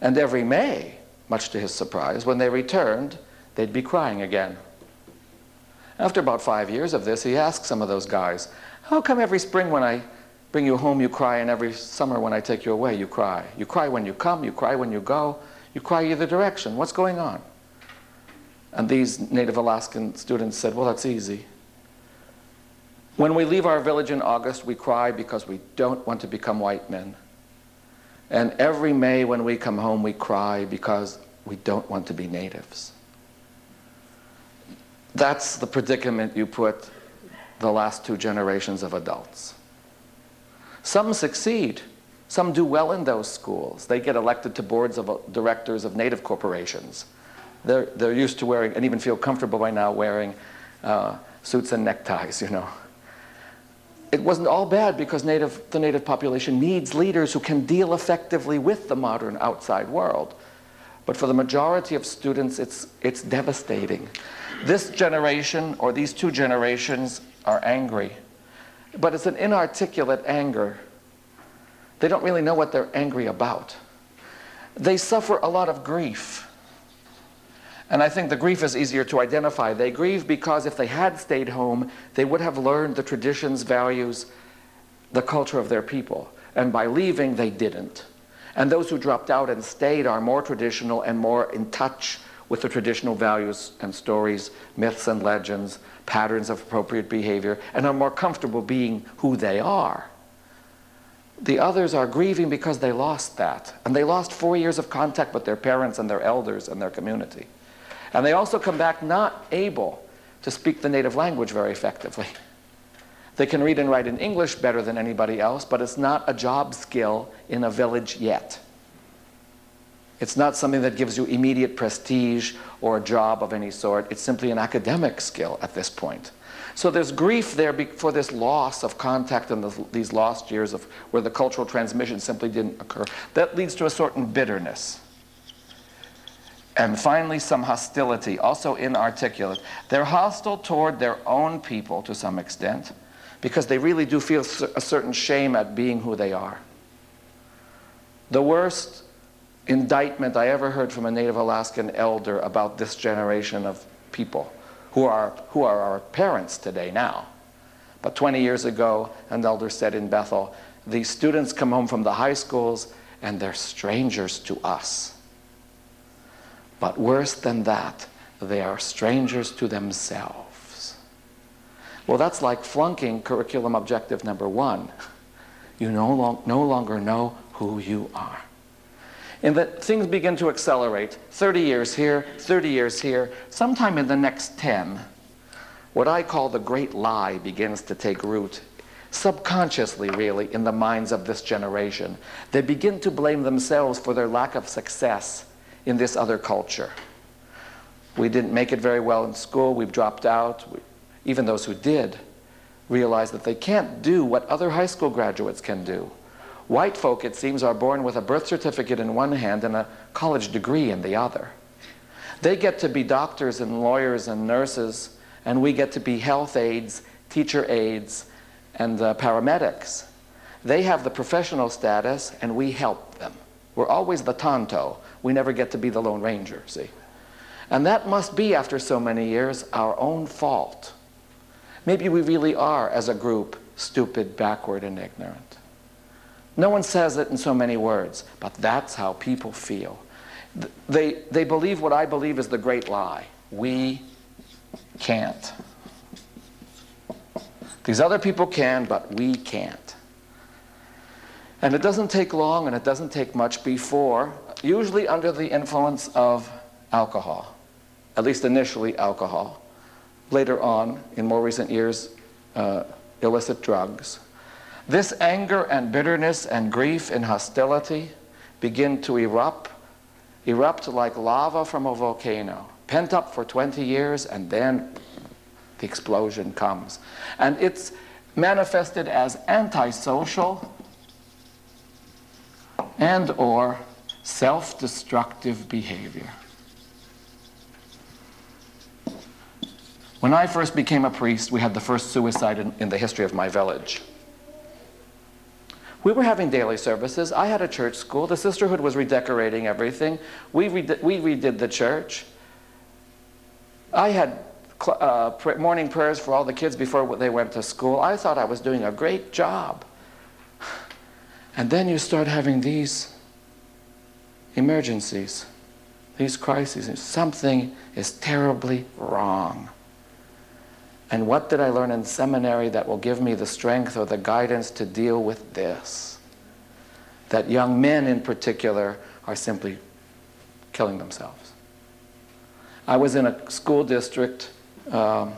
And every May, much to his surprise, when they returned, they'd be crying again. After about five years of this, he asked some of those guys, How come every spring when I bring you home you cry, and every summer when I take you away you cry? You cry when you come, you cry when you go, you cry either direction. What's going on? And these Native Alaskan students said, Well, that's easy. When we leave our village in August, we cry because we don't want to become white men. And every May when we come home, we cry because we don't want to be natives. That's the predicament you put the last two generations of adults. Some succeed. Some do well in those schools. They get elected to boards of directors of native corporations. They're, they're used to wearing, and even feel comfortable by now wearing uh, suits and neckties, you know. It wasn't all bad because native, the native population needs leaders who can deal effectively with the modern outside world. But for the majority of students, it's, it's devastating. This generation, or these two generations, are angry. But it's an inarticulate anger. They don't really know what they're angry about. They suffer a lot of grief. And I think the grief is easier to identify. They grieve because if they had stayed home, they would have learned the traditions, values, the culture of their people. And by leaving, they didn't. And those who dropped out and stayed are more traditional and more in touch with the traditional values and stories, myths and legends, patterns of appropriate behavior, and are more comfortable being who they are. The others are grieving because they lost that. And they lost four years of contact with their parents and their elders and their community. And they also come back not able to speak the native language very effectively. They can read and write in English better than anybody else, but it's not a job skill in a village yet. It's not something that gives you immediate prestige or a job of any sort. It's simply an academic skill at this point. So there's grief there for this loss of contact in the, these lost years of where the cultural transmission simply didn't occur. That leads to a certain bitterness. And finally, some hostility, also inarticulate. They're hostile toward their own people to some extent because they really do feel a certain shame at being who they are. The worst indictment I ever heard from a Native Alaskan elder about this generation of people who are, who are our parents today now. But 20 years ago, an elder said in Bethel, these students come home from the high schools and they're strangers to us. But worse than that, they are strangers to themselves. Well, that's like flunking curriculum objective number one. You no, long, no longer know who you are. And that things begin to accelerate 30 years here, 30 years here, sometime in the next 10, what I call the great lie begins to take root subconsciously, really, in the minds of this generation. They begin to blame themselves for their lack of success in this other culture. We didn't make it very well in school, we've dropped out. We, even those who did, realize that they can't do what other high school graduates can do. White folk, it seems, are born with a birth certificate in one hand and a college degree in the other. They get to be doctors and lawyers and nurses, and we get to be health aides, teacher aides, and uh, paramedics. They have the professional status, and we help them. We're always the Tonto. We never get to be the Lone Ranger, see? And that must be, after so many years, our own fault. Maybe we really are, as a group, stupid, backward, and ignorant. No one says it in so many words, but that's how people feel. They, they believe what I believe is the great lie. We can't. These other people can, but we can't. And it doesn't take long and it doesn't take much before, usually under the influence of alcohol, at least initially alcohol, later on, in more recent years, uh, illicit drugs. This anger and bitterness and grief and hostility begin to erupt, erupt like lava from a volcano, pent up for 20 years, and then the explosion comes. And it's manifested as antisocial and or self-destructive behavior. When I first became a priest, we had the first suicide in, in, the history of my village. We were having daily services. I had a church school. The sisterhood was redecorating everything. We, rede we redid the church. I had uh, pr morning prayers for all the kids before they went to school. I thought I was doing a great job. And then you start having these emergencies, these crises. Something is terribly wrong. And what did I learn in seminary that will give me the strength or the guidance to deal with this? That young men in particular are simply killing themselves. I was in a school district um,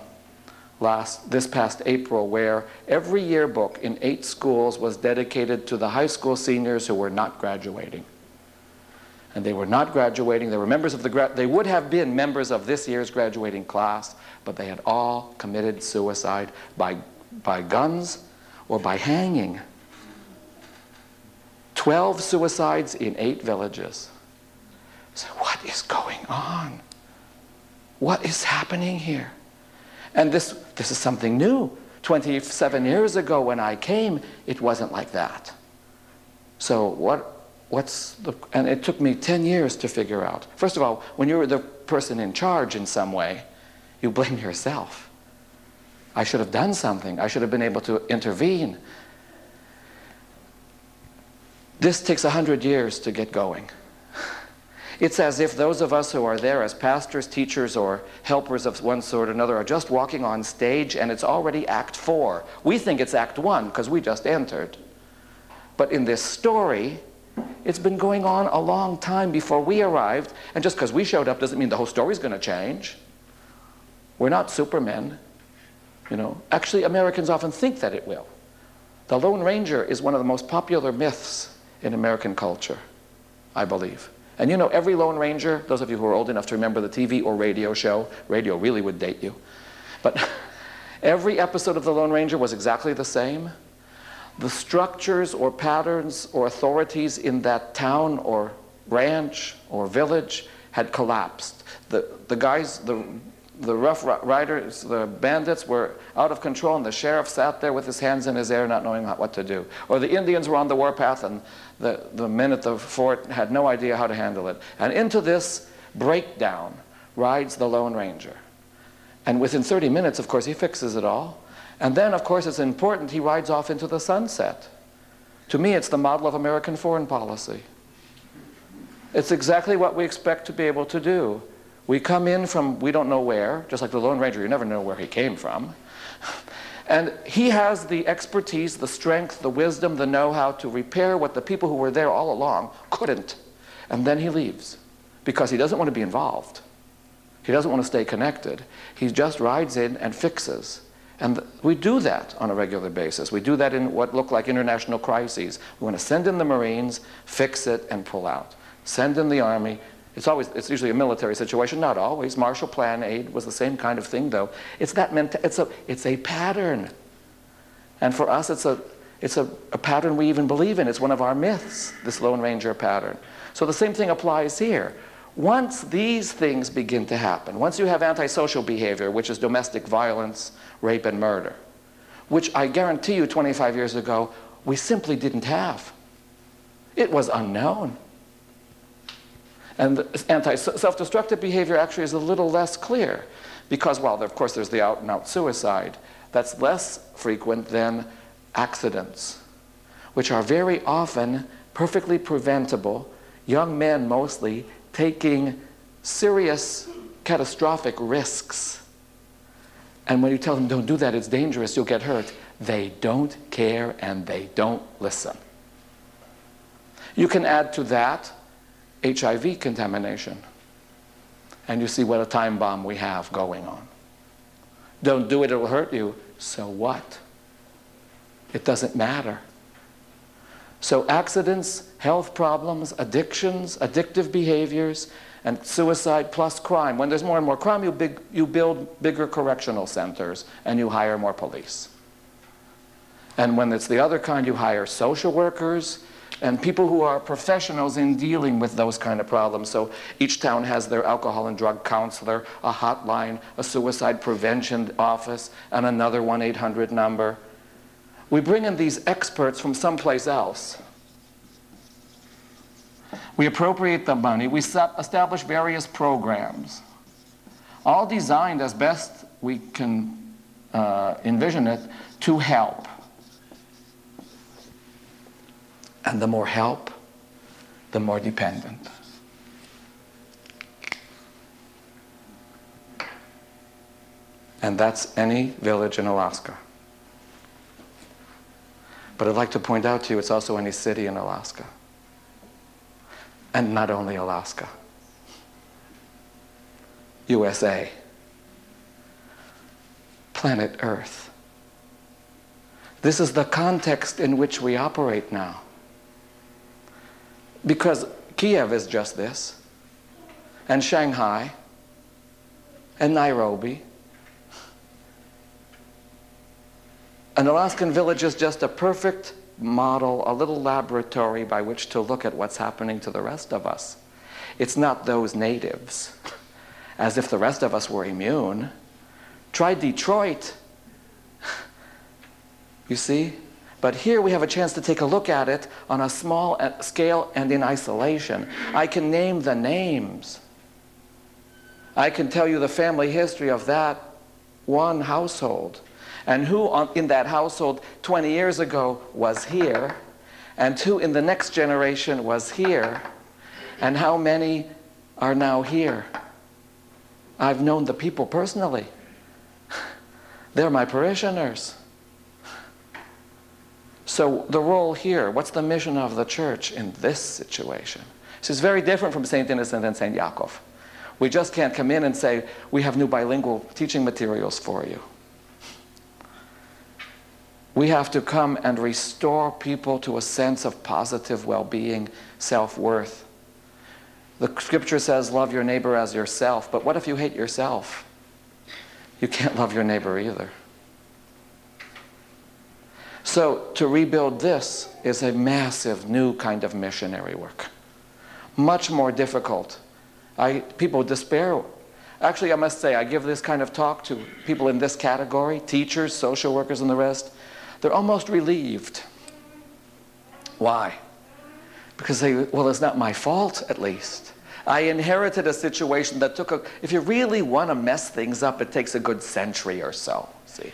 last this past April where every yearbook in eight schools was dedicated to the high school seniors who were not graduating. And they were not graduating. They were members of the gra- they would have been members of this year's graduating class, but they had all committed suicide by by guns or by hanging. 12 suicides in 8 villages. So what is going on? What is happening here? And this, this is something new. 27 years ago when I came, it wasn't like that. So what, what's the, and it took me 10 years to figure out. First of all, when you're the person in charge in some way, you blame yourself. I should have done something. I should have been able to intervene. This takes 100 years to get going. It's as if those of us who are there as pastors, teachers, or helpers of one sort or another are just walking on stage and it's already Act 4. We think it's Act 1 because we just entered. But in this story, it's been going on a long time before we arrived, and just because we showed up doesn't mean the whole story's going to change. We're not supermen. You know, actually, Americans often think that it will. The Lone Ranger is one of the most popular myths in American culture, I believe. And you know, every Lone Ranger, those of you who are old enough to remember the TV or radio show, radio really would date you, but every episode of the Lone Ranger was exactly the same. The structures or patterns or authorities in that town or ranch or village had collapsed. The, the guys, the, the Rough Riders, the bandits were out of control, and the sheriff sat there with his hands in his air, not knowing what to do. Or the Indians were on the warpath, and the, the men at the fort had no idea how to handle it. And into this breakdown rides the Lone Ranger. And within 30 minutes, of course, he fixes it all. And then, of course, it's important, he rides off into the sunset. To me, it's the model of American foreign policy. It's exactly what we expect to be able to do. We come in from we don't know where, just like the Lone Ranger, you never know where he came from. And he has the expertise, the strength, the wisdom, the know how to repair what the people who were there all along couldn't. And then he leaves because he doesn't want to be involved. He doesn't want to stay connected. He just rides in and fixes. And we do that on a regular basis. We do that in what look like international crises. We want to send in the Marines, fix it, and pull out. Send in the Army, it's always, it's usually a military situation, not always. Marshall Plan aid was the same kind of thing, though. It's that menta- it's a, it's a pattern. And for us, it's a, it's a, a pattern we even believe in. It's one of our myths, this Lone Ranger pattern. So the same thing applies here. Once these things begin to happen, once you have antisocial behavior, which is domestic violence, rape, and murder, which I guarantee you 25 years ago, we simply didn't have. It was unknown. And anti self destructive behavior actually is a little less clear because, well, of course, there's the out and out suicide. That's less frequent than accidents, which are very often perfectly preventable, young men mostly taking serious catastrophic risks. And when you tell them, don't do that, it's dangerous, you'll get hurt, they don't care and they don't listen. You can add to that HIV contamination. And you see what a time bomb we have going on. Don't do it, it'll hurt you. So what? It doesn't matter. So, accidents, health problems, addictions, addictive behaviors, and suicide plus crime. When there's more and more crime, you, big, you build bigger correctional centers and you hire more police. And when it's the other kind, you hire social workers and people who are professionals in dealing with those kind of problems. So each town has their alcohol and drug counselor, a hotline, a suicide prevention office, and another 1 800 number. We bring in these experts from someplace else. We appropriate the money. We establish various programs, all designed as best we can uh, envision it to help. And the more help, the more dependent. And that's any village in Alaska. But I'd like to point out to you it's also any city in Alaska. And not only Alaska, USA, planet Earth. This is the context in which we operate now. Because Kiev is just this, and Shanghai, and Nairobi. An Alaskan village is just a perfect model, a little laboratory by which to look at what's happening to the rest of us. It's not those natives, as if the rest of us were immune. Try Detroit. You see? But here we have a chance to take a look at it on a small uh, scale and in isolation. I can name the names. I can tell you the family history of that one household and who in that household 20 years ago was here and who in the next generation was here and how many are now here. I've known the people personally. They're my parishioners. So, the role here, what's the mission of the church in this situation? This is very different from St. Innocent and St. Yaakov. We just can't come in and say, we have new bilingual teaching materials for you. We have to come and restore people to a sense of positive well being, self worth. The scripture says, Love your neighbor as yourself, but what if you hate yourself? You can't love your neighbor either. So, to rebuild this is a massive new kind of missionary work. Much more difficult. I, people despair. Actually, I must say, I give this kind of talk to people in this category teachers, social workers, and the rest. They're almost relieved. Why? Because they, well, it's not my fault, at least. I inherited a situation that took a, if you really want to mess things up, it takes a good century or so, see?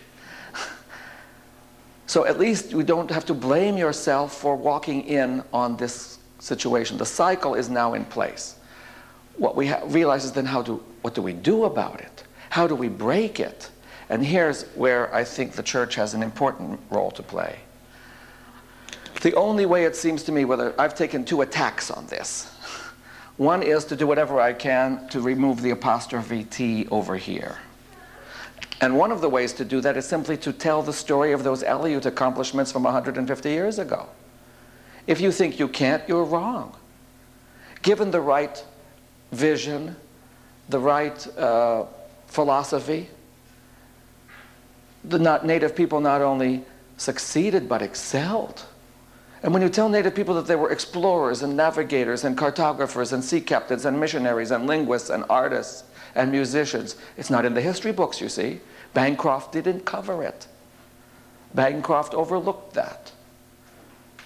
So at least you don't have to blame yourself for walking in on this situation. The cycle is now in place. What we ha- realize is then how do, what do we do about it? How do we break it? And here's where I think the church has an important role to play. The only way it seems to me, whether I've taken two attacks on this. One is to do whatever I can to remove the apostrophe T over here. And one of the ways to do that is simply to tell the story of those Aleut accomplishments from 150 years ago. If you think you can't, you're wrong. Given the right vision, the right uh, philosophy, the not native people not only succeeded but excelled. And when you tell native people that they were explorers and navigators and cartographers and sea captains and missionaries and linguists and artists and musicians, it's not in the history books, you see. Bancroft didn't cover it. Bancroft overlooked that.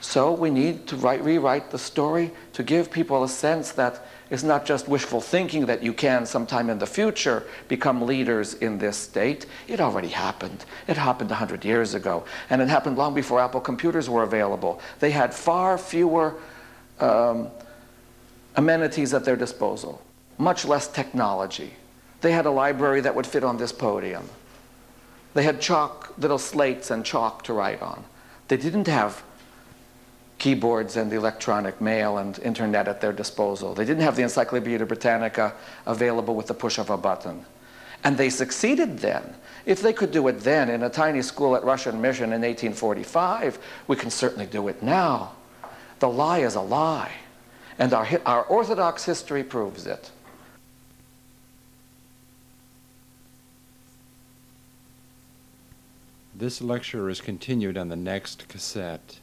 So we need to write, rewrite the story to give people a sense that it's not just wishful thinking that you can sometime in the future become leaders in this state. It already happened. It happened 100 years ago. And it happened long before Apple computers were available. They had far fewer um, amenities at their disposal, much less technology. They had a library that would fit on this podium. They had chalk, little slates and chalk to write on. They didn't have keyboards and electronic mail and internet at their disposal. They didn't have the Encyclopedia Britannica available with the push of a button. And they succeeded then. If they could do it then in a tiny school at Russian Mission in 1845, we can certainly do it now. The lie is a lie. And our, our Orthodox history proves it. This lecture is continued on the next cassette.